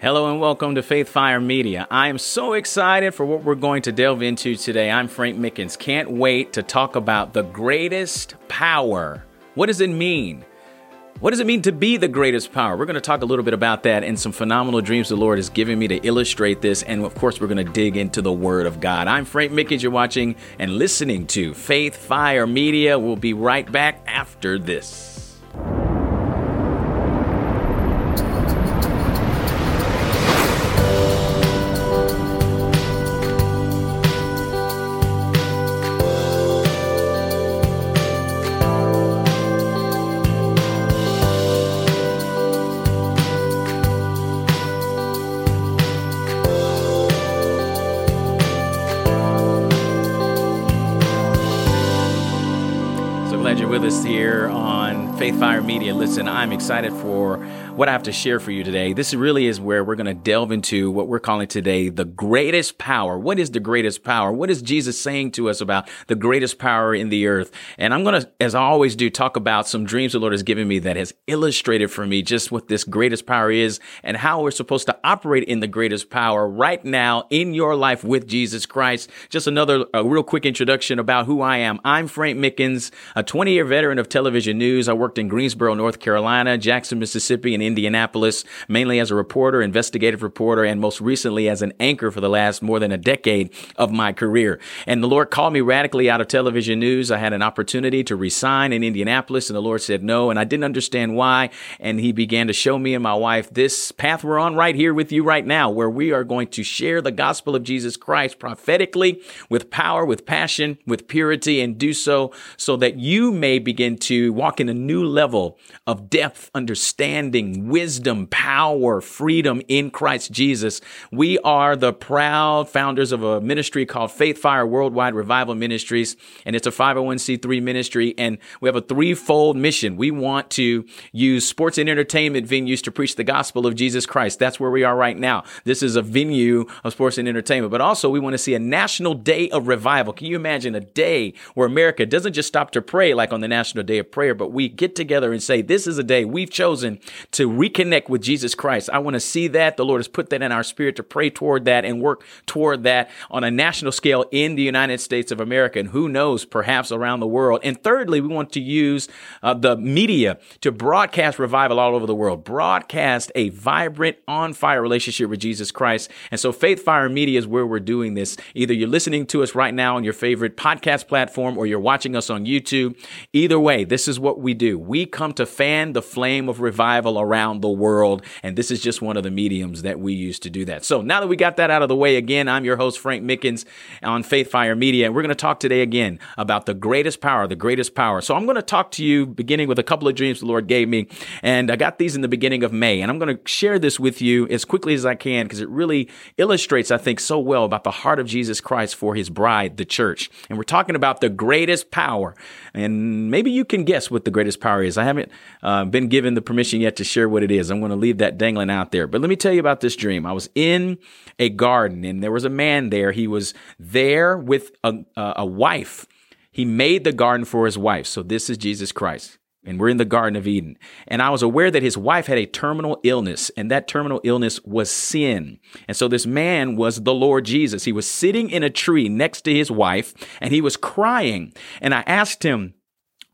Hello and welcome to Faith Fire Media. I am so excited for what we're going to delve into today. I'm Frank Mickens. Can't wait to talk about the greatest power. What does it mean? What does it mean to be the greatest power? We're going to talk a little bit about that and some phenomenal dreams the Lord has given me to illustrate this. And of course, we're going to dig into the Word of God. I'm Frank Mickens. You're watching and listening to Faith Fire Media. We'll be right back after this. I'm excited for what I have to share for you today. This really is where we're going to delve into what we're calling today the greatest power. What is the greatest power? What is Jesus saying to us about the greatest power in the earth? And I'm going to, as I always do, talk about some dreams the Lord has given me that has illustrated for me just what this greatest power is and how we're supposed to operate in the greatest power right now in your life with Jesus Christ. Just another a real quick introduction about who I am. I'm Frank Mickens, a 20 year veteran of television news. I worked in Greensboro, North Carolina, Jackson, Mississippi, and Indianapolis, mainly as a reporter, investigative reporter, and most recently as an anchor for the last more than a decade of my career. And the Lord called me radically out of television news. I had an opportunity to resign in Indianapolis, and the Lord said no, and I didn't understand why. And He began to show me and my wife this path we're on right here with you right now, where we are going to share the gospel of Jesus Christ prophetically with power, with passion, with purity, and do so so that you may begin to walk in a new level of depth, understanding, wisdom, power, freedom in Christ Jesus. We are the proud founders of a ministry called Faith Fire Worldwide Revival Ministries, and it's a 501c3 ministry. And we have a threefold mission. We want to use sports and entertainment venues to preach the gospel of Jesus Christ. That's where we are right now. This is a venue of sports and entertainment, but also we want to see a national day of revival. Can you imagine a day where America doesn't just stop to pray like on the National Day of Prayer, but we get together and say, This is a day we've chosen to reconnect with Jesus Christ. I want to see that. The Lord has put that in our spirit to pray toward that and work toward that on a national scale in the United States of America. And who knows, perhaps around the world. And thirdly, we want to use uh, the media to broadcast revival all over the world, broadcast a vibrant, on fire relationship with Jesus Christ. And so Faith Fire Media is where we're doing this. Either you're listening to us right now on your favorite podcast platform or you're watching us on YouTube. Either way, this is what we do. We come to fan the flame of revival around the world. And this is just one of the mediums that we use to do that. So now that we got that out of the way, again, I'm your host, Frank Mickens on Faith Fire Media. And we're going to talk today again about the greatest power, the greatest power. So I'm going to talk to you beginning with a couple of dreams the Lord gave me. And I got these in the beginning of May. And I'm going to share this with you as quickly as I can because it really illustrates, I think, so well about the heart of Jesus Christ for his bride, the church. And we're talking about the greatest power. And maybe you can guess what the greatest power is. I haven't uh, been given the permission yet to share what it is. I'm going to leave that dangling out there. But let me tell you about this dream. I was in a garden and there was a man there. He was there with a, a wife. He made the garden for his wife. So this is Jesus Christ. And we're in the Garden of Eden. And I was aware that his wife had a terminal illness, and that terminal illness was sin. And so this man was the Lord Jesus. He was sitting in a tree next to his wife, and he was crying. And I asked him,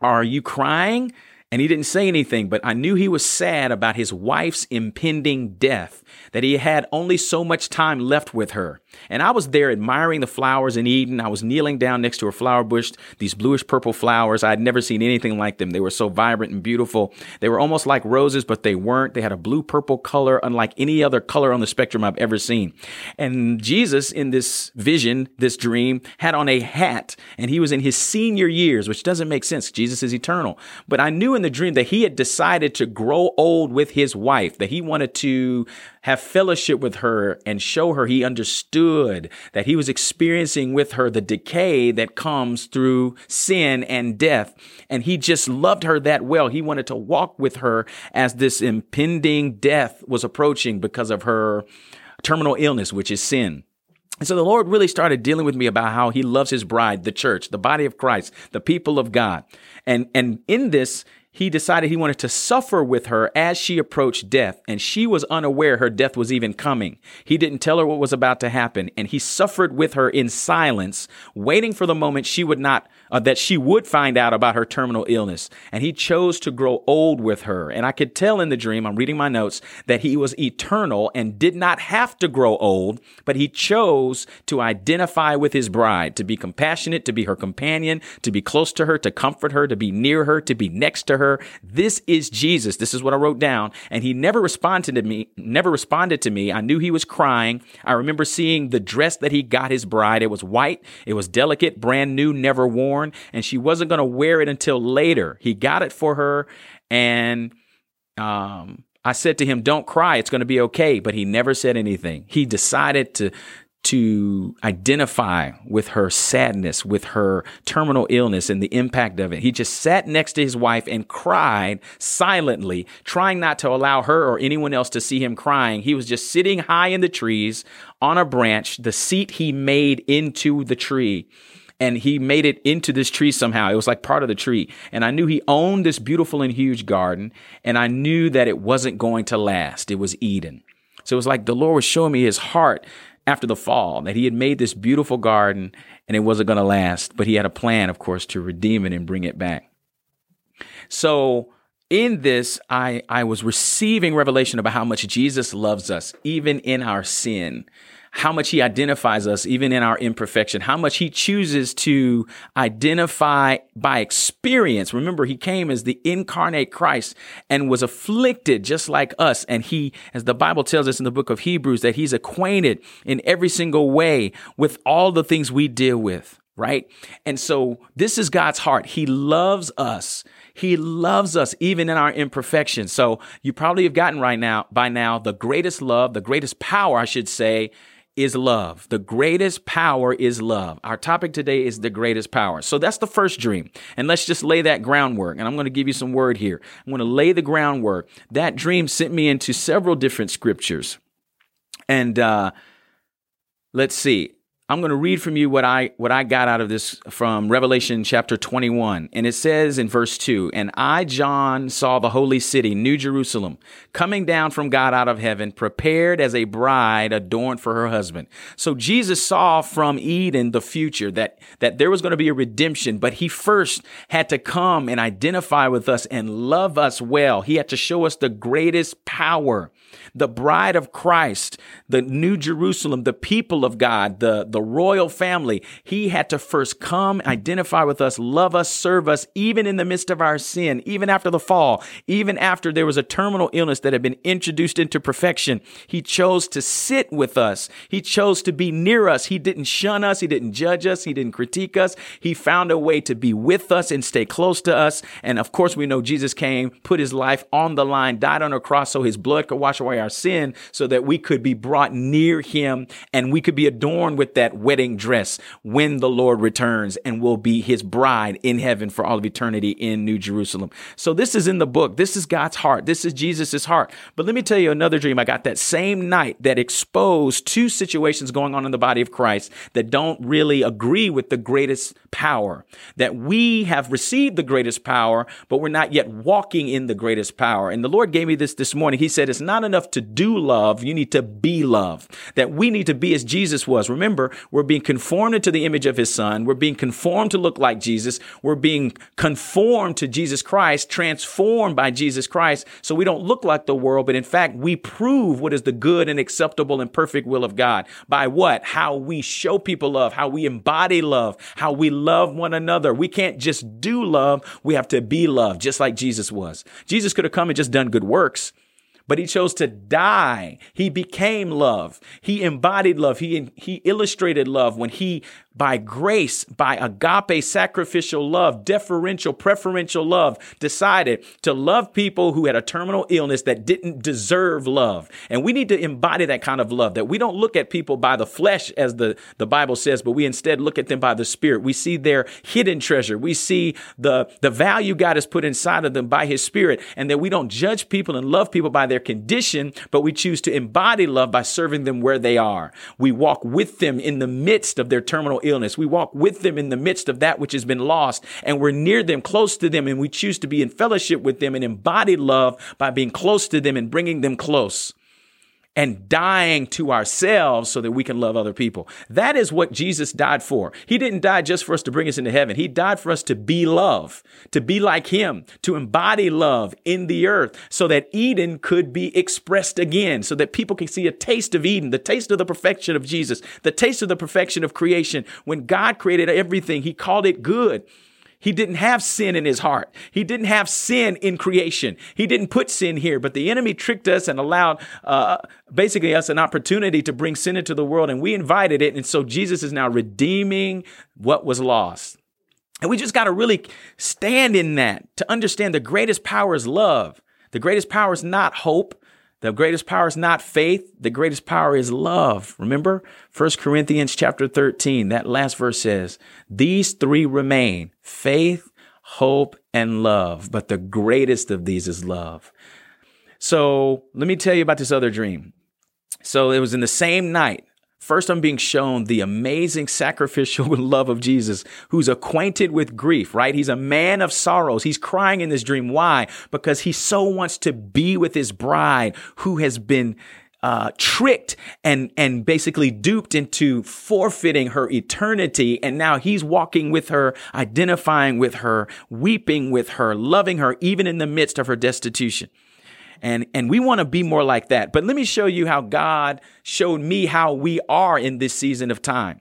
Are you crying? And he didn't say anything, but I knew he was sad about his wife's impending death, that he had only so much time left with her. And I was there admiring the flowers in Eden. I was kneeling down next to a flower bush, these bluish purple flowers. I had never seen anything like them. They were so vibrant and beautiful. They were almost like roses, but they weren't. They had a blue purple color, unlike any other color on the spectrum I've ever seen. And Jesus, in this vision, this dream, had on a hat, and he was in his senior years, which doesn't make sense. Jesus is eternal. But I knew in the dream that he had decided to grow old with his wife, that he wanted to have fellowship with her and show her he understood that he was experiencing with her the decay that comes through sin and death. And he just loved her that well. He wanted to walk with her as this impending death was approaching because of her terminal illness, which is sin. And so the Lord really started dealing with me about how he loves his bride, the church, the body of Christ, the people of God. And, and in this, he decided he wanted to suffer with her as she approached death, and she was unaware her death was even coming. He didn't tell her what was about to happen, and he suffered with her in silence, waiting for the moment she would not uh, that she would find out about her terminal illness. And he chose to grow old with her. And I could tell in the dream, I'm reading my notes, that he was eternal and did not have to grow old, but he chose to identify with his bride, to be compassionate, to be her companion, to be close to her, to comfort her, to be near her, to be next to her. This is Jesus. This is what I wrote down. And he never responded to me, never responded to me. I knew he was crying. I remember seeing the dress that he got his bride. It was white. It was delicate, brand new, never worn, and she wasn't going to wear it until later. He got it for her and, um, I said to him, don't cry. It's going to be okay. But he never said anything. He decided to, to identify with her sadness, with her terminal illness and the impact of it. He just sat next to his wife and cried silently, trying not to allow her or anyone else to see him crying. He was just sitting high in the trees on a branch, the seat he made into the tree. And he made it into this tree somehow. It was like part of the tree. And I knew he owned this beautiful and huge garden. And I knew that it wasn't going to last. It was Eden. So it was like the Lord was showing me his heart after the fall, that he had made this beautiful garden and it wasn't going to last, but he had a plan, of course, to redeem it and bring it back. So in this, I, I was receiving revelation about how much Jesus loves us, even in our sin how much he identifies us even in our imperfection, how much he chooses to identify by experience. Remember, he came as the incarnate Christ and was afflicted just like us. And he, as the Bible tells us in the book of Hebrews, that he's acquainted in every single way with all the things we deal with right? And so this is God's heart. He loves us. He loves us even in our imperfection. So you probably have gotten right now by now the greatest love, the greatest power, I should say, is love. The greatest power is love. Our topic today is the greatest power. So that's the first dream. And let's just lay that groundwork. And I'm going to give you some word here. I'm going to lay the groundwork. That dream sent me into several different scriptures. And uh, let's see. I'm going to read from you what I what I got out of this from Revelation chapter 21 and it says in verse 2 and I John saw the holy city New Jerusalem coming down from God out of heaven prepared as a bride adorned for her husband. So Jesus saw from Eden the future that that there was going to be a redemption but he first had to come and identify with us and love us well. He had to show us the greatest power the bride of Christ, the New Jerusalem, the people of God, the, the royal family. He had to first come, identify with us, love us, serve us, even in the midst of our sin, even after the fall, even after there was a terminal illness that had been introduced into perfection. He chose to sit with us. He chose to be near us. He didn't shun us. He didn't judge us. He didn't critique us. He found a way to be with us and stay close to us. And of course, we know Jesus came, put his life on the line, died on a cross so his blood could wash away our sin so that we could be brought near him and we could be adorned with that wedding dress when the Lord returns and will be his bride in heaven for all of eternity in New Jerusalem. So this is in the book. This is God's heart. This is Jesus's heart. But let me tell you another dream I got that same night that exposed two situations going on in the body of Christ that don't really agree with the greatest power. That we have received the greatest power, but we're not yet walking in the greatest power. And the Lord gave me this this morning. He said, it's not enough to do love. You need to be love. That we need to be as Jesus was. Remember, we're being conformed into the image of his son. We're being conformed to look like Jesus. We're being conformed to Jesus Christ, transformed by Jesus Christ. So we don't look like the world, but in fact, we prove what is the good and acceptable and perfect will of God by what? How we show people love, how we embody love, how we love one another. We can't just do love. We have to be love, just like Jesus was. Jesus could have come and just done good works but he chose to die. He became love. He embodied love. He, he illustrated love when he by grace, by agape sacrificial love, deferential, preferential love, decided to love people who had a terminal illness that didn't deserve love. And we need to embody that kind of love that we don't look at people by the flesh, as the, the Bible says, but we instead look at them by the spirit. We see their hidden treasure. We see the, the value God has put inside of them by his spirit and that we don't judge people and love people by their condition, but we choose to embody love by serving them where they are. We walk with them in the midst of their terminal illness. We walk with them in the midst of that which has been lost and we're near them, close to them, and we choose to be in fellowship with them and embody love by being close to them and bringing them close and dying to ourselves so that we can love other people. That is what Jesus died for. He didn't die just for us to bring us into heaven. He died for us to be love, to be like him, to embody love in the earth so that Eden could be expressed again, so that people can see a taste of Eden, the taste of the perfection of Jesus, the taste of the perfection of creation. When God created everything, he called it good. He didn't have sin in his heart. He didn't have sin in creation. He didn't put sin here, but the enemy tricked us and allowed uh, basically us an opportunity to bring sin into the world, and we invited it. And so Jesus is now redeeming what was lost. And we just got to really stand in that to understand the greatest power is love. The greatest power is not hope. The greatest power is not faith. The greatest power is love. Remember 1 Corinthians chapter 13, that last verse says, these three remain faith, hope, and love. But the greatest of these is love. So let me tell you about this other dream. So it was in the same night First, I'm being shown the amazing sacrificial love of Jesus, who's acquainted with grief, right? He's a man of sorrows. He's crying in this dream. Why? Because he so wants to be with his bride who has been uh, tricked and and basically duped into forfeiting her eternity and now he's walking with her identifying with her weeping with her loving her even in the midst of her destitution and, and we want to be more like that. But let me show you how God showed me how we are in this season of time.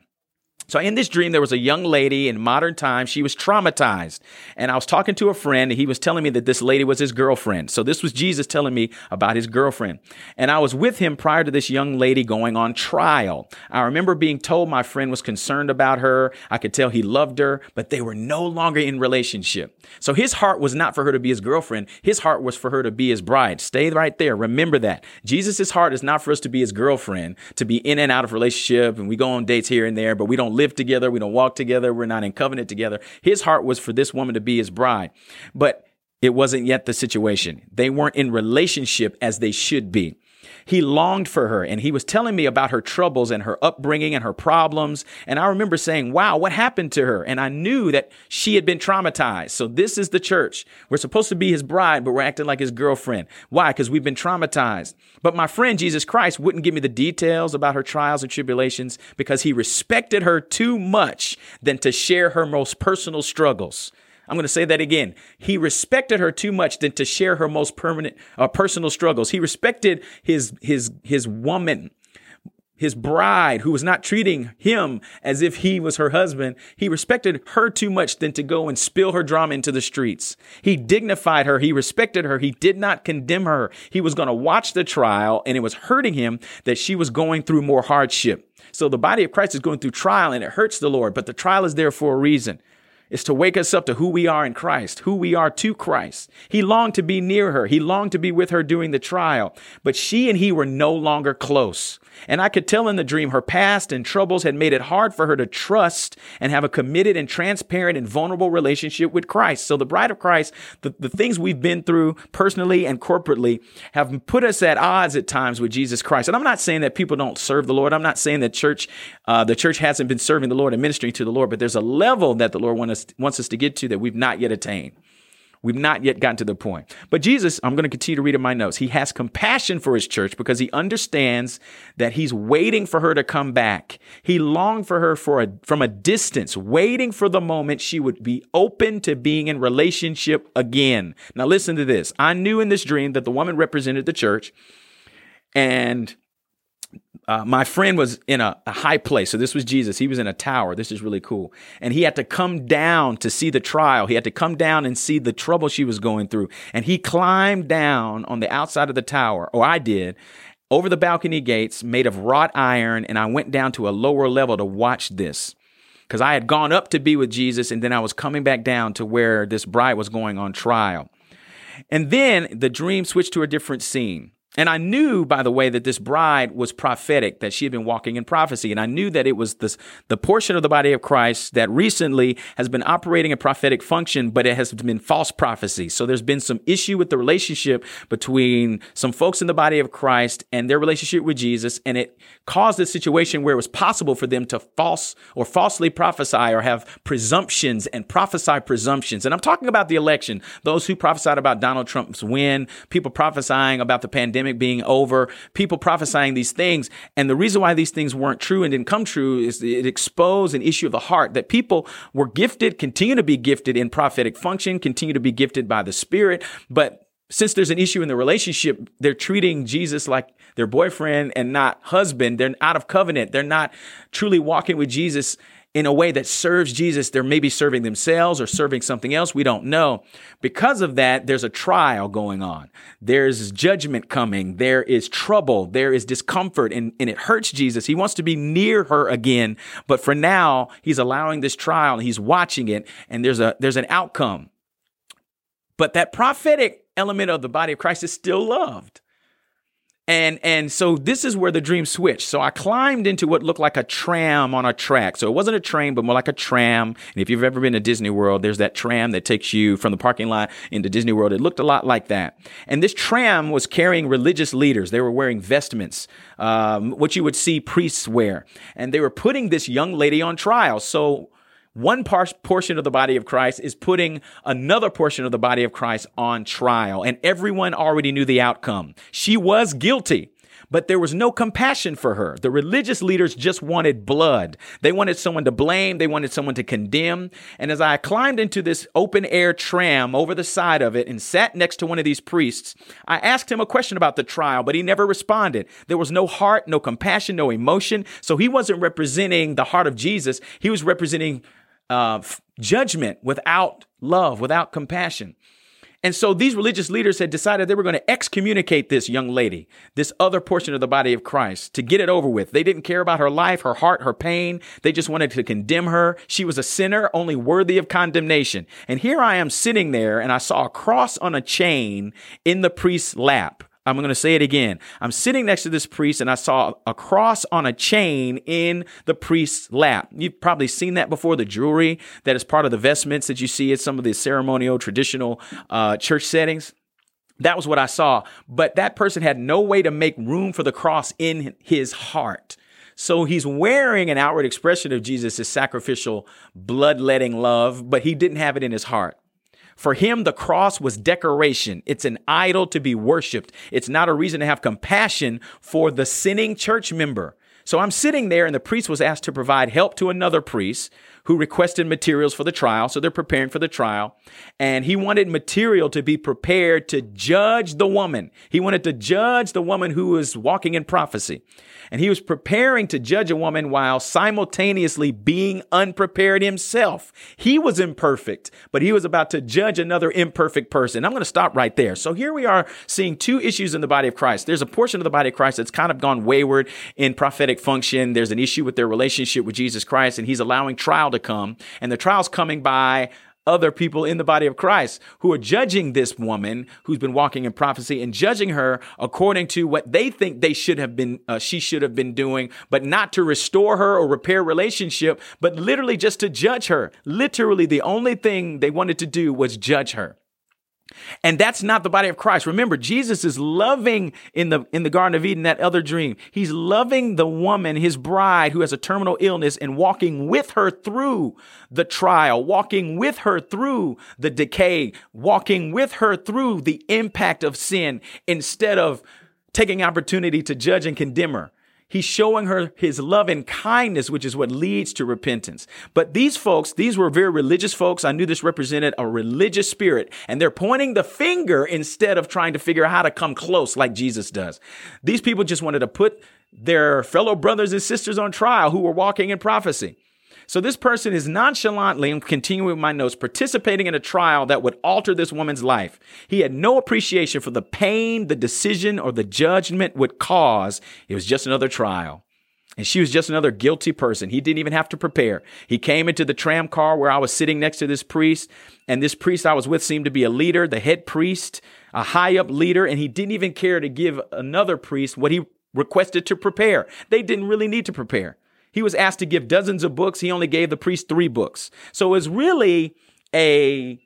So in this dream, there was a young lady in modern times. She was traumatized. And I was talking to a friend and he was telling me that this lady was his girlfriend. So this was Jesus telling me about his girlfriend. And I was with him prior to this young lady going on trial. I remember being told my friend was concerned about her. I could tell he loved her, but they were no longer in relationship. So his heart was not for her to be his girlfriend. His heart was for her to be his bride. Stay right there. Remember that. Jesus' heart is not for us to be his girlfriend, to be in and out of relationship and we go on dates here and there, but we don't live together. We don't walk together. We're not in covenant together. His heart was for this woman to be his bride, but it wasn't yet the situation. They weren't in relationship as they should be. He longed for her and he was telling me about her troubles and her upbringing and her problems. And I remember saying, wow, what happened to her? And I knew that she had been traumatized. So this is the church. We're supposed to be his bride, but we're acting like his girlfriend. Why? Because we've been traumatized. But my friend Jesus Christ wouldn't give me the details about her trials and tribulations because he respected her too much than to share her most personal struggles. I'm going to say that again. He respected her too much than to share her most permanent uh, personal struggles. He respected his his his woman, his bride who was not treating him as if he was her husband. He respected her too much than to go and spill her drama into the streets. He dignified her. He respected her. He did not condemn her. He was going to watch the trial and it was hurting him that she was going through more hardship. So the body of Christ is going through trial and it hurts the Lord, but the trial is there for a reason is to wake us up to who we are in Christ, who we are to Christ. He longed to be near her. He longed to be with her during the trial, but she and he were no longer close. And I could tell in the dream her past and troubles had made it hard for her to trust and have a committed and transparent and vulnerable relationship with Christ. So the bride of Christ, the, the things we've been through personally and corporately have put us at odds at times with Jesus Christ. And I'm not saying that people don't serve the Lord. I'm not saying that church, uh, the church hasn't been serving the Lord and ministering to the Lord, but there's a level that the Lord wants us, wants us to get to that we've not yet attained. We've not yet gotten to the point. But Jesus, I'm going to continue to read in my notes. He has compassion for his church because he understands that he's waiting for her to come back. He longed for her for a, from a distance, waiting for the moment she would be open to being in relationship again. Now listen to this. I knew in this dream that the woman represented the church and uh, my friend was in a, a, high place. So this was Jesus. He was in a tower. This is really cool. And he had to come down to see the trial. He had to come down and see the trouble she was going through. And he climbed down on the outside of the tower, or I did, over the balcony gates made of wrought iron. And I went down to a lower level to watch this because I had gone up to be with Jesus. And then I was coming back down to where this bride was going on trial. And then the dream switched to a different scene. And I knew, by the way, that this bride was prophetic, that she had been walking in prophecy. And I knew that it was this, the portion of the body of Christ that recently has been operating a prophetic function, but it has been false prophecy. So there's been some issue with the relationship between some folks in the body of Christ and their relationship with Jesus. And it caused a situation where it was possible for them to false or falsely prophesy or have presumptions and prophesy presumptions. And I'm talking about the election, those who prophesied about Donald Trump's win, people prophesying about the pandemic pandemic being over, people prophesying these things. And the reason why these things weren't true and didn't come true is it exposed an issue of the heart that people were gifted, continue to be gifted in prophetic function, continue to be gifted by the Spirit. But since there's an issue in the relationship, they're treating Jesus like their boyfriend and not husband. They're out of covenant. They're not truly walking with Jesus in a way that serves Jesus. They're maybe serving themselves or serving something else. We don't know. Because of that, there's a trial going on. There's judgment coming. There is trouble. There is discomfort and, and it hurts Jesus. He wants to be near her again. But for now, he's allowing this trial and he's watching it and there's a, there's an outcome. But that prophetic element of the body of Christ is still loved. And and so this is where the dream switched. So I climbed into what looked like a tram on a track. So it wasn't a train, but more like a tram. And if you've ever been to Disney World, there's that tram that takes you from the parking lot into Disney World. It looked a lot like that. And this tram was carrying religious leaders. They were wearing vestments, um, what you would see priests wear, and they were putting this young lady on trial. So one par- portion of the body of Christ is putting another portion of the body of Christ on trial, and everyone already knew the outcome. She was guilty. But there was no compassion for her. The religious leaders just wanted blood. They wanted someone to blame. They wanted someone to condemn. And as I climbed into this open air tram over the side of it and sat next to one of these priests, I asked him a question about the trial, but he never responded. There was no heart, no compassion, no emotion. So he wasn't representing the heart of Jesus. He was representing uh, judgment without love, without compassion. And so these religious leaders had decided they were going to excommunicate this young lady, this other portion of the body of Christ, to get it over with. They didn't care about her life, her heart, her pain. They just wanted to condemn her. She was a sinner, only worthy of condemnation. And here I am sitting there, and I saw a cross on a chain in the priest's lap. I'm going to say it again. I'm sitting next to this priest and I saw a cross on a chain in the priest's lap. You've probably seen that before, the jewelry that is part of the vestments that you see at some of the ceremonial, traditional uh, church settings. That was what I saw. But that person had no way to make room for the cross in his heart. So he's wearing an outward expression of Jesus' sacrificial, bloodletting love, but he didn't have it in his heart. For him, the cross was decoration. It's an idol to be worshiped. It's not a reason to have compassion for the sinning church member. So I'm sitting there, and the priest was asked to provide help to another priest who requested materials for the trial. So they're preparing for the trial. And he wanted material to be prepared to judge the woman. He wanted to judge the woman who was walking in prophecy. And he was preparing to judge a woman while simultaneously being unprepared himself. He was imperfect, but he was about to judge another imperfect person. I'm going to stop right there. So here we are seeing two issues in the body of Christ. There's a portion of the body of Christ that's kind of gone wayward in prophetic function. There's an issue with their relationship with Jesus Christ, and he's allowing trial to come. And the trial's coming by other people in the body of Christ who are judging this woman who's been walking in prophecy and judging her according to what they think they should have been, uh, she should have been doing, but not to restore her or repair relationship, but literally just to judge her. Literally, the only thing they wanted to do was judge her. And that's not the body of Christ. Remember, Jesus is loving in the in the Garden of Eden, that other dream. He's loving the woman, his bride, who has a terminal illness, and walking with her through the trial, walking with her through the decay, walking with her through the impact of sin, instead of taking opportunity to judge and condemn her. He's showing her his love and kindness, which is what leads to repentance. But these folks, these were very religious folks. I knew this represented a religious spirit, and they're pointing the finger instead of trying to figure out how to come close like Jesus does. These people just wanted to put their fellow brothers and sisters on trial who were walking in prophecy. So this person is nonchalantly, I'm continuing with my notes, participating in a trial that would alter this woman's life. He had no appreciation for the pain the decision or the judgment would cause. It was just another trial. And she was just another guilty person. He didn't even have to prepare. He came into the tram car where I was sitting next to this priest, and this priest I was with seemed to be a leader, the head priest a high up leader, and he didn't even care to give another priest what he requested to prepare. They didn't really need to prepare. He was asked to give dozens of books. He only gave the priest three books. So it was really a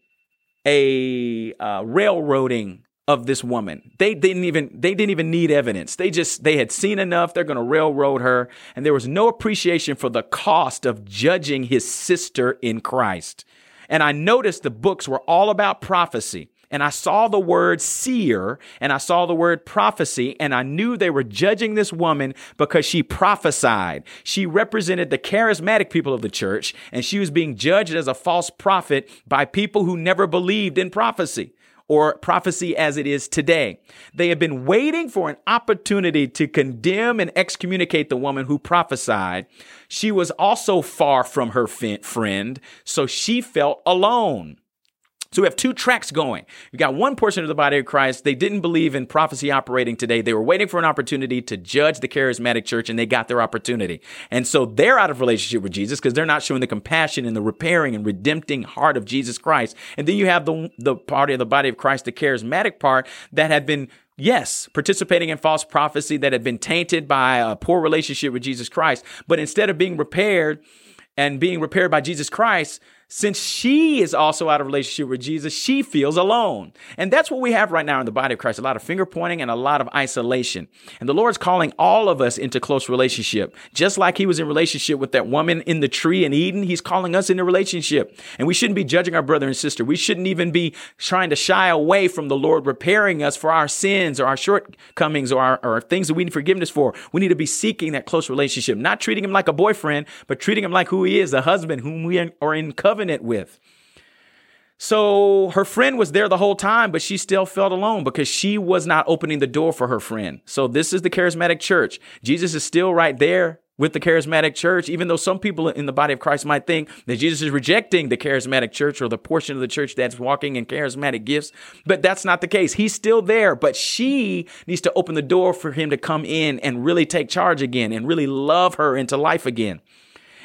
a uh, railroading of this woman. They didn't even they didn't even need evidence. They just they had seen enough. They're going to railroad her, and there was no appreciation for the cost of judging his sister in Christ. And I noticed the books were all about prophecy. And I saw the word seer and I saw the word prophecy and I knew they were judging this woman because she prophesied. She represented the charismatic people of the church and she was being judged as a false prophet by people who never believed in prophecy or prophecy as it is today. They have been waiting for an opportunity to condemn and excommunicate the woman who prophesied. She was also far from her friend, so she felt alone. So we have two tracks going. You got one portion of the body of Christ. They didn't believe in prophecy operating today. They were waiting for an opportunity to judge the charismatic church and they got their opportunity. And so they're out of relationship with Jesus because they're not showing the compassion and the repairing and redempting heart of Jesus Christ. And then you have the, the party of the body of Christ, the charismatic part that had been Yes, participating in false prophecy that had been tainted by a poor relationship with Jesus Christ. But instead of being repaired and being repaired by Jesus Christ, since she is also out of relationship with Jesus, she feels alone. And that's what we have right now in the body of Christ a lot of finger pointing and a lot of isolation. And the Lord's calling all of us into close relationship. Just like he was in relationship with that woman in the tree in Eden, he's calling us into relationship. And we shouldn't be judging our brother and sister. We shouldn't even be trying to shy away from the Lord repairing us for our sins or our shortcomings or, our, or things that we need forgiveness for. We need to be seeking that close relationship, not treating him like a boyfriend, but treating him like who he is, the husband whom we are in covenant covenant with. So her friend was there the whole time, but she still felt alone because she was not opening the door for her friend. So this is the charismatic church. Jesus is still right there with the charismatic church, even though some people in the body of Christ might think that Jesus is rejecting the charismatic church or the portion of the church that's walking in charismatic gifts. But that's not the case. He's still there, but she needs to open the door for him to come in and really take charge again and really love her into life again.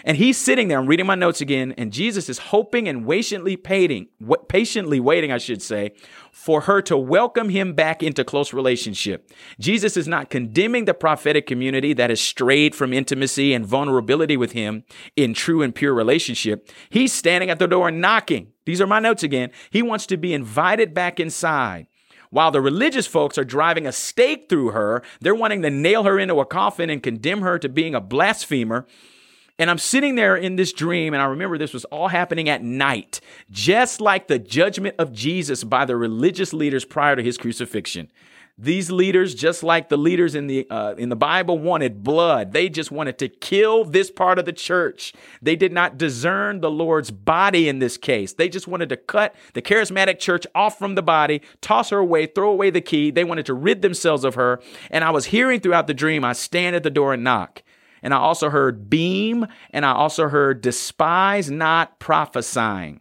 And he's sitting there, I'm reading my notes again, and Jesus is hoping and patiently waiting, patiently waiting, I should say, for her to welcome him back into close relationship. Jesus is not condemning the prophetic community that has strayed from intimacy and vulnerability with him in true and pure relationship. He's standing at the door and knocking. These are my notes again. He wants to be invited back inside. While the religious folks are driving a stake through her, they're wanting to nail her into a coffin and condemn her to being a blasphemer. And I'm sitting there in this dream, and I remember this was all happening at night, just like the judgment of Jesus by the religious leaders prior to his crucifixion. These leaders, just like the leaders in the uh, in the Bible, wanted blood. They just wanted to kill this part of the church. They did not discern the Lord's body in this case. They just wanted to cut the charismatic church off from the body, toss her away, throw away the key. They wanted to rid themselves of her. And I was hearing throughout the dream. I stand at the door and knock. And I also heard beam, and I also heard despise not prophesying.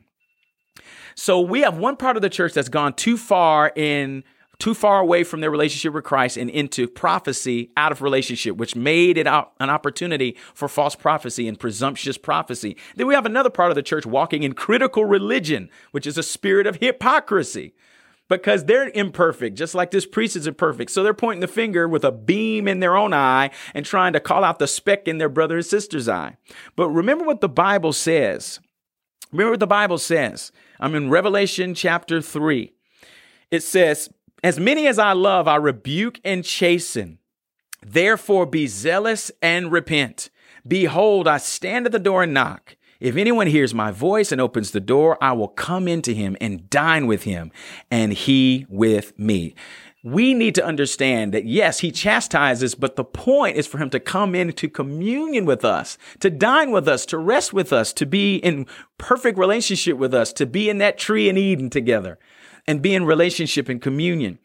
So we have one part of the church that's gone too far in too far away from their relationship with Christ and into prophecy out of relationship, which made it an opportunity for false prophecy and presumptuous prophecy. Then we have another part of the church walking in critical religion, which is a spirit of hypocrisy because they're imperfect, just like this priest is imperfect. So they're pointing the finger with a beam in their own eye and trying to call out the speck in their brother and sister's eye. But remember what the Bible says. Remember what the Bible says. I'm in Revelation chapter 3. It says, As many as I love, I rebuke and chasten. Therefore be zealous and repent. Behold, I stand at the door and knock. If anyone hears my voice and opens the door, I will come into him and dine with him and he with me. We need to understand that yes, he chastises, but the point is for him to come into communion with us, to dine with us, to rest with us, to be in perfect relationship with us, to be in that tree in Eden together and be in relationship and communion.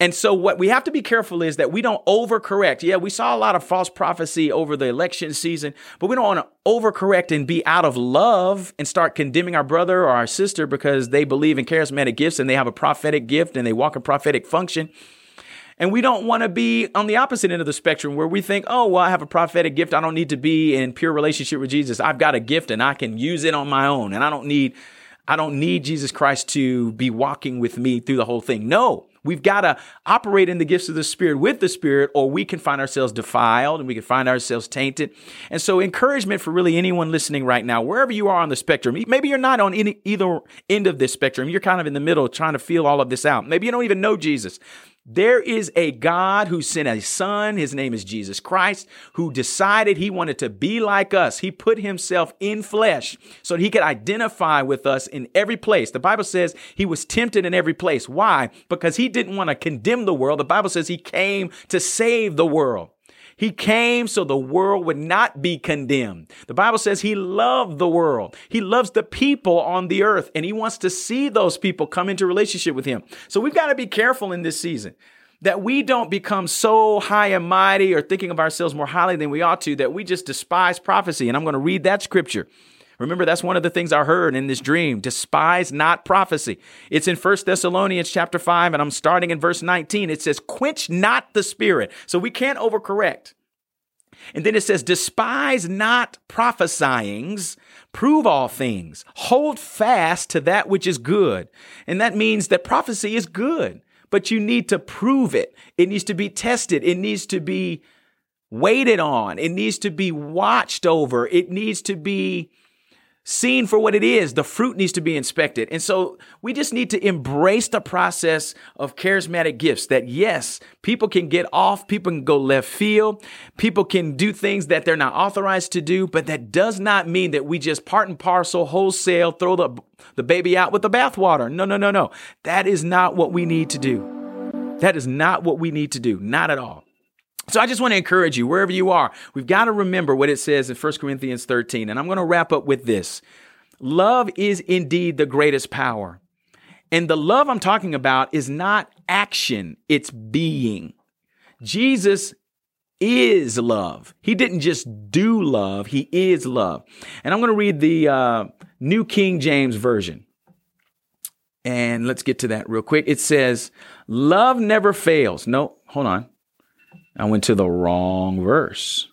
And so what we have to be careful is that we don't overcorrect. Yeah, we saw a lot of false prophecy over the election season, but we don't want to overcorrect and be out of love and start condemning our brother or our sister because they believe in charismatic gifts and they have a prophetic gift and they walk a prophetic function. And we don't want to be on the opposite end of the spectrum where we think, oh, well, I have a prophetic gift. I don't need to be in pure relationship with Jesus. I've got a gift and I can use it on my own. And I don't need, I don't need Jesus Christ to be walking with me through the whole thing. No, We've got to operate in the gifts of the Spirit with the Spirit, or we can find ourselves defiled and we can find ourselves tainted. And so, encouragement for really anyone listening right now, wherever you are on the spectrum, maybe you're not on any, either end of this spectrum, you're kind of in the middle trying to feel all of this out. Maybe you don't even know Jesus. There is a God who sent a son, his name is Jesus Christ, who decided he wanted to be like us. He put himself in flesh so that he could identify with us in every place. The Bible says he was tempted in every place. Why? Because he didn't want to condemn the world. The Bible says he came to save the world. He came so the world would not be condemned. The Bible says he loved the world. He loves the people on the earth and he wants to see those people come into relationship with him. So we've got to be careful in this season that we don't become so high and mighty or thinking of ourselves more highly than we ought to that we just despise prophecy. And I'm going to read that scripture. Remember, that's one of the things I heard in this dream. Despise not prophecy. It's in First Thessalonians chapter 5, and I'm starting in verse 19. It says, quench not the spirit. So we can't overcorrect. And then it says, despise not prophesyings, prove all things, hold fast to that which is good. And that means that prophecy is good, but you need to prove it. It needs to be tested. It needs to be waited on. It needs to be watched over. It needs to be seen for what it is. The fruit needs to be inspected. And so we just need to embrace the process of charismatic gifts that yes, people can get off, people can go left field, people can do things that they're not authorized to do, but that does not mean that we just part and parcel, wholesale, throw the, the baby out with the bathwater. No, no, no, no. That is not what we need to do. That is not what we need to do. Not at all. So I just want to encourage you, wherever you are, we've got to remember what it says in 1 Corinthians 13. And I'm going to wrap up with this. Love is indeed the greatest power. And the love I'm talking about is not action, it's being. Jesus is love. He didn't just do love, he is love. And I'm going to read the uh, New King James Version. And let's get to that real quick. It says, Love never fails. No, hold on. I went to the wrong verse.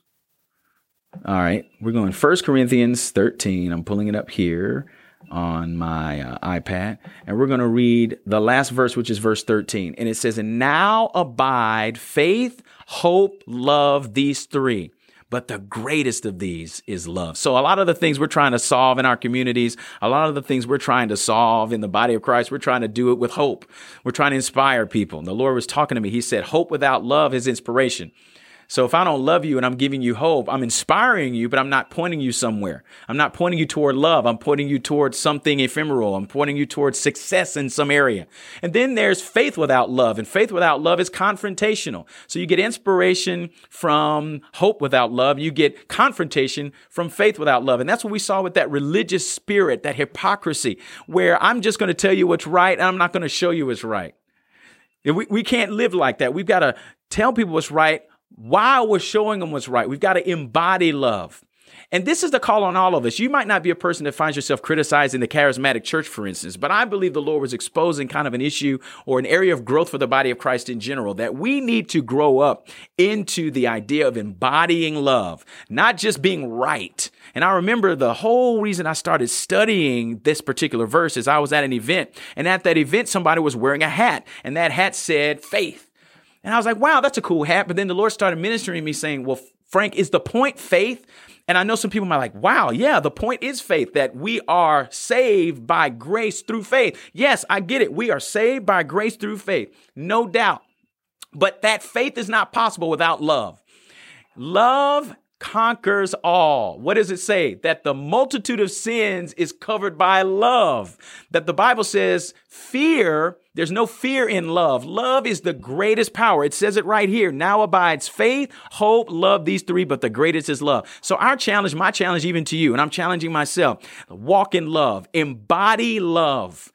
All right, we're going 1 Corinthians 13. I'm pulling it up here on my uh, iPad, and we're going to read the last verse, which is verse 13. And it says, And now abide faith, hope, love, these three. But the greatest of these is love. So, a lot of the things we're trying to solve in our communities, a lot of the things we're trying to solve in the body of Christ, we're trying to do it with hope. We're trying to inspire people. And the Lord was talking to me. He said, Hope without love is inspiration. So if I don't love you and I'm giving you hope, I'm inspiring you, but I'm not pointing you somewhere. I'm not pointing you toward love. I'm pointing you towards something ephemeral. I'm pointing you towards success in some area. And then there's faith without love. And faith without love is confrontational. So you get inspiration from hope without love. You get confrontation from faith without love. And that's what we saw with that religious spirit, that hypocrisy, where I'm just going to tell you what's right and I'm not going to show you what's right. We, we can't live like that. We've got to tell people what's right while we're showing them what's right. We've got to embody love. And this is the call on all of us. You might not be a person that finds yourself criticizing the charismatic church, for instance, but I believe the Lord was exposing kind of an issue or an area of growth for the body of Christ in general that we need to grow up into the idea of embodying love, not just being right. And I remember the whole reason I started studying this particular verse is I was at an event, and at that event, somebody was wearing a hat, and that hat said faith. And I was like, wow, that's a cool hat. But then the Lord started ministering to me saying, well, Frank, is the point faith? And I know some people might like, wow, yeah, the point is faith that we are saved by grace through faith. Yes, I get it. We are saved by grace through faith, no doubt. But that faith is not possible without love. Love conquers all. What does it say? That the multitude of sins is covered by love. That the Bible says fear, there's no fear in love. Love is the greatest power. It says it right here. Now abides faith, hope, love, these three, but the greatest is love. So our challenge, my challenge even to you, and I'm challenging myself, walk in love, embody love.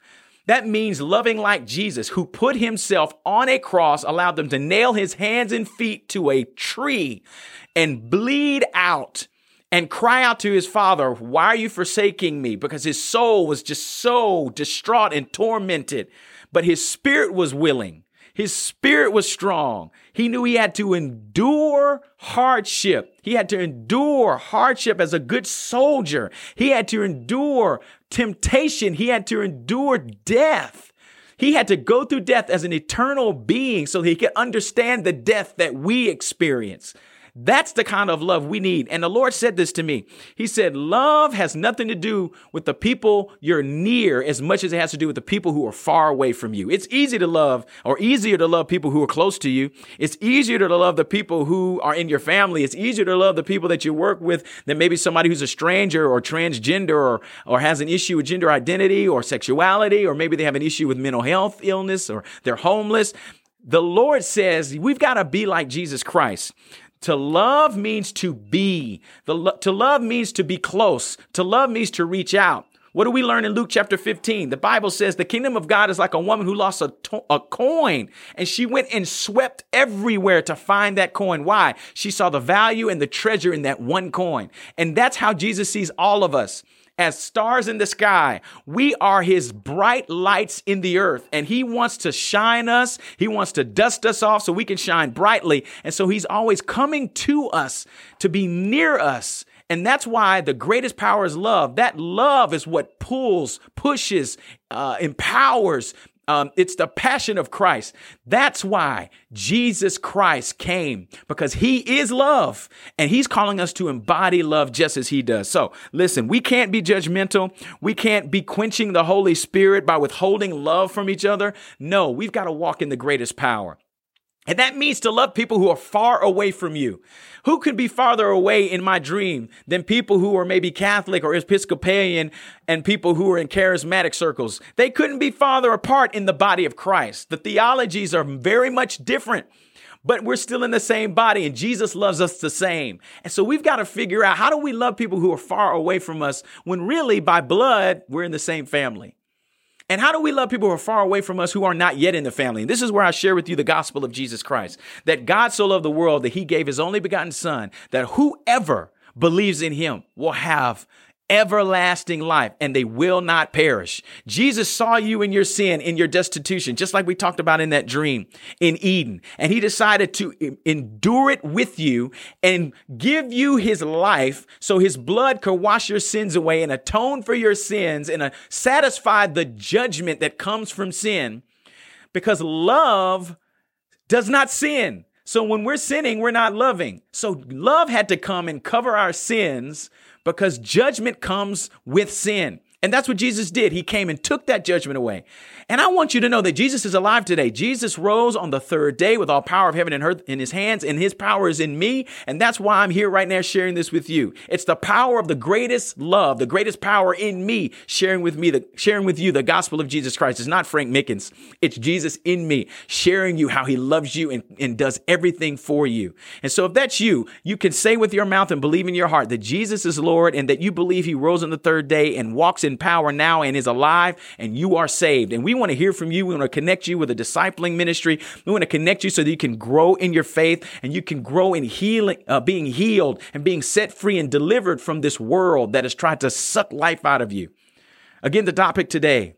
That means loving like Jesus, who put himself on a cross, allowed them to nail his hands and feet to a tree and bleed out and cry out to his father, Why are you forsaking me? Because his soul was just so distraught and tormented, but his spirit was willing. His spirit was strong. He knew he had to endure hardship. He had to endure hardship as a good soldier. He had to endure temptation. He had to endure death. He had to go through death as an eternal being so he could understand the death that we experience. That's the kind of love we need. And the Lord said this to me. He said, Love has nothing to do with the people you're near as much as it has to do with the people who are far away from you. It's easy to love or easier to love people who are close to you. It's easier to love the people who are in your family. It's easier to love the people that you work with than maybe somebody who's a stranger or transgender or, or has an issue with gender identity or sexuality, or maybe they have an issue with mental health illness or they're homeless. The Lord says we've got to be like Jesus Christ. To love means to be. The, to love means to be close. To love means to reach out. What do we learn in Luke chapter 15? The Bible says the kingdom of God is like a woman who lost a, to- a coin and she went and swept everywhere to find that coin. Why? She saw the value and the treasure in that one coin. And that's how Jesus sees all of us as stars in the sky. We are his bright lights in the earth, and he wants to shine us. He wants to dust us off so we can shine brightly. And so he's always coming to us to be near us. And that's why the greatest power is love. That love is what pulls, pushes, uh, empowers, um, it's the passion of Christ. That's why Jesus Christ came because he is love and he's calling us to embody love just as he does. So listen, we can't be judgmental. We can't be quenching the Holy Spirit by withholding love from each other. No, we've got to walk in the greatest power. And that means to love people who are far away from you. Who could be farther away in my dream than people who are maybe Catholic or Episcopalian and people who are in charismatic circles? They couldn't be farther apart in the body of Christ. The theologies are very much different, but we're still in the same body and Jesus loves us the same. And so we've got to figure out how do we love people who are far away from us when really by blood, we're in the same family. And how do we love people who are far away from us who are not yet in the family? And this is where I share with you the gospel of Jesus Christ that God so loved the world that he gave his only begotten son, that whoever believes in him will have everlasting life and they will not perish. Jesus saw you in your sin, in your destitution, just like we talked about in that dream in Eden. And he decided to endure it with you and give you his life so his blood could wash your sins away and atone for your sins and uh, satisfy the judgment that comes from sin because love does not sin. So when we're sinning, we're not loving. So love had to come and cover our sins because judgment comes with sin. And that's what Jesus did. He came and took that judgment away. And I want you to know that Jesus is alive today. Jesus rose on the third day with all power of heaven and earth in his hands, and his power is in me. And that's why I'm here right now sharing this with you. It's the power of the greatest love, the greatest power in me, sharing with me, the sharing with you the gospel of Jesus Christ. It's not Frank Mickens. It's Jesus in me, sharing you how he loves you and, and does everything for you. And so if that's you, you can say with your mouth and believe in your heart that Jesus is Lord and that you believe he rose on the third day and walks in in power now and is alive, and you are saved. And we want to hear from you. We want to connect you with a discipling ministry. We want to connect you so that you can grow in your faith and you can grow in healing, uh, being healed and being set free and delivered from this world that has tried to suck life out of you. Again, the topic today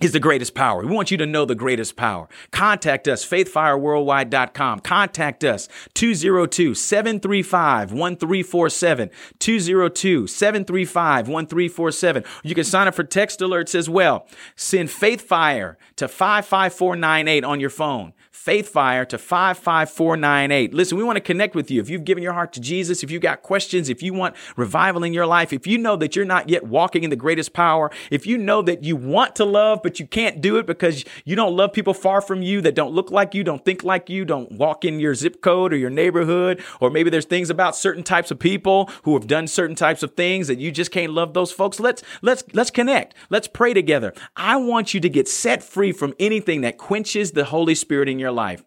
is the greatest power. We want you to know the greatest power. Contact us, faithfireworldwide.com. Contact us, 202-735-1347, 202-735-1347. You can sign up for text alerts as well. Send Faithfire to 55498 on your phone. Faithfire to 55498. Listen, we want to connect with you. If you've given your heart to Jesus, if you've got questions, if you want revival in your life, if you know that you're not yet walking in the greatest power, if you know that you want to love, but you can't do it because you don't love people far from you that don't look like you, don't think like you, don't walk in your zip code or your neighborhood, or maybe there's things about certain types of people who have done certain types of things that you just can't love those folks. Let's let's let's connect. Let's pray together. I want you to get set free from anything that quenches the Holy Spirit in your life.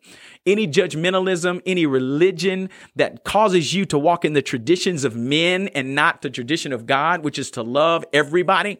Any judgmentalism, any religion that causes you to walk in the traditions of men and not the tradition of God, which is to love everybody.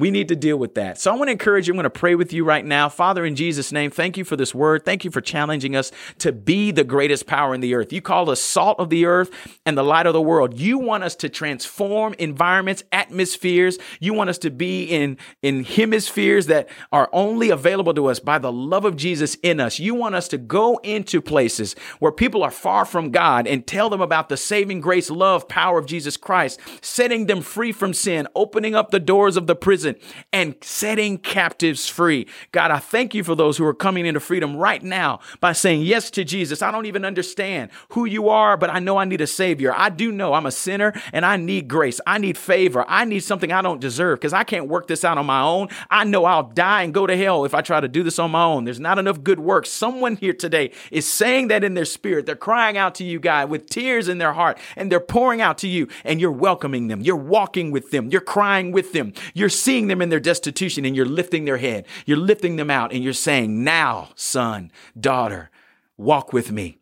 We need to deal with that. So I want to encourage you. I'm going to pray with you right now. Father, in Jesus' name, thank you for this word. Thank you for challenging us to be the greatest power in the earth. You call us salt of the earth and the light of the world. You want us to transform environments, atmospheres. You want us to be in, in hemispheres that are only available to us by the love of Jesus in us. You want us to go into places where people are far from God and tell them about the saving grace, love, power of Jesus Christ, setting them free from sin, opening up the doors of the prison prison and setting captives free. God, I thank you for those who are coming into freedom right now by saying yes to Jesus. I don't even understand who you are, but I know I need a savior. I do know I'm a sinner and I need grace. I need favor. I need something I don't deserve because I can't work this out on my own. I know I'll die and go to hell if I try to do this on my own. There's not enough good works. Someone here today is saying that in their spirit. They're crying out to you, God, with tears in their heart, and they're pouring out to you, and you're welcoming them. You're walking with them. You're crying with them. You're seeing them in their destitution, and you're lifting their head. You're lifting them out, and you're saying, Now, son, daughter, walk with me.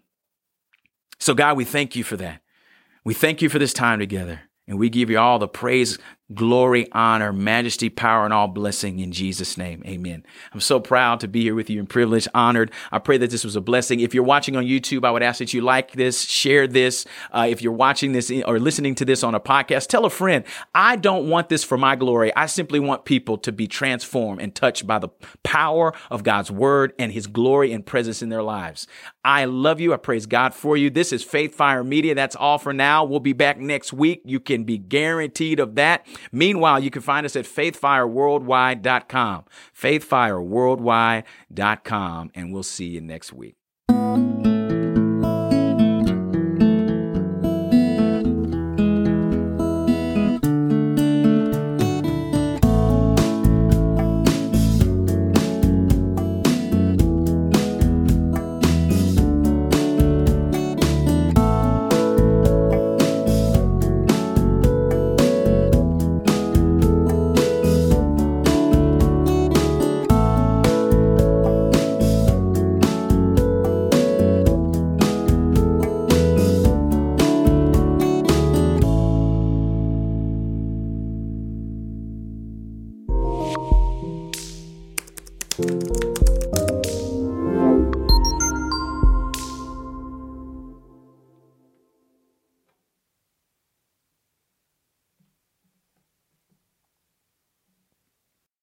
So, God, we thank you for that. We thank you for this time together. And we give you all the praise, glory, honor, majesty, power, and all blessing in Jesus' name. Amen. I'm so proud to be here with you and privileged, honored. I pray that this was a blessing. If you're watching on YouTube, I would ask that you like this, share this. Uh, if you're watching this or listening to this on a podcast, tell a friend. I don't want this for my glory. I simply want people to be transformed and touched by the power of God's word and his glory and presence in their lives. I love you. I praise God for you. This is Faith Fire Media. That's all for now. We'll be back next week. You can be guaranteed of that. Meanwhile, you can find us at faithfireworldwide.com, faithfireworldwide.com, and we'll see you next week.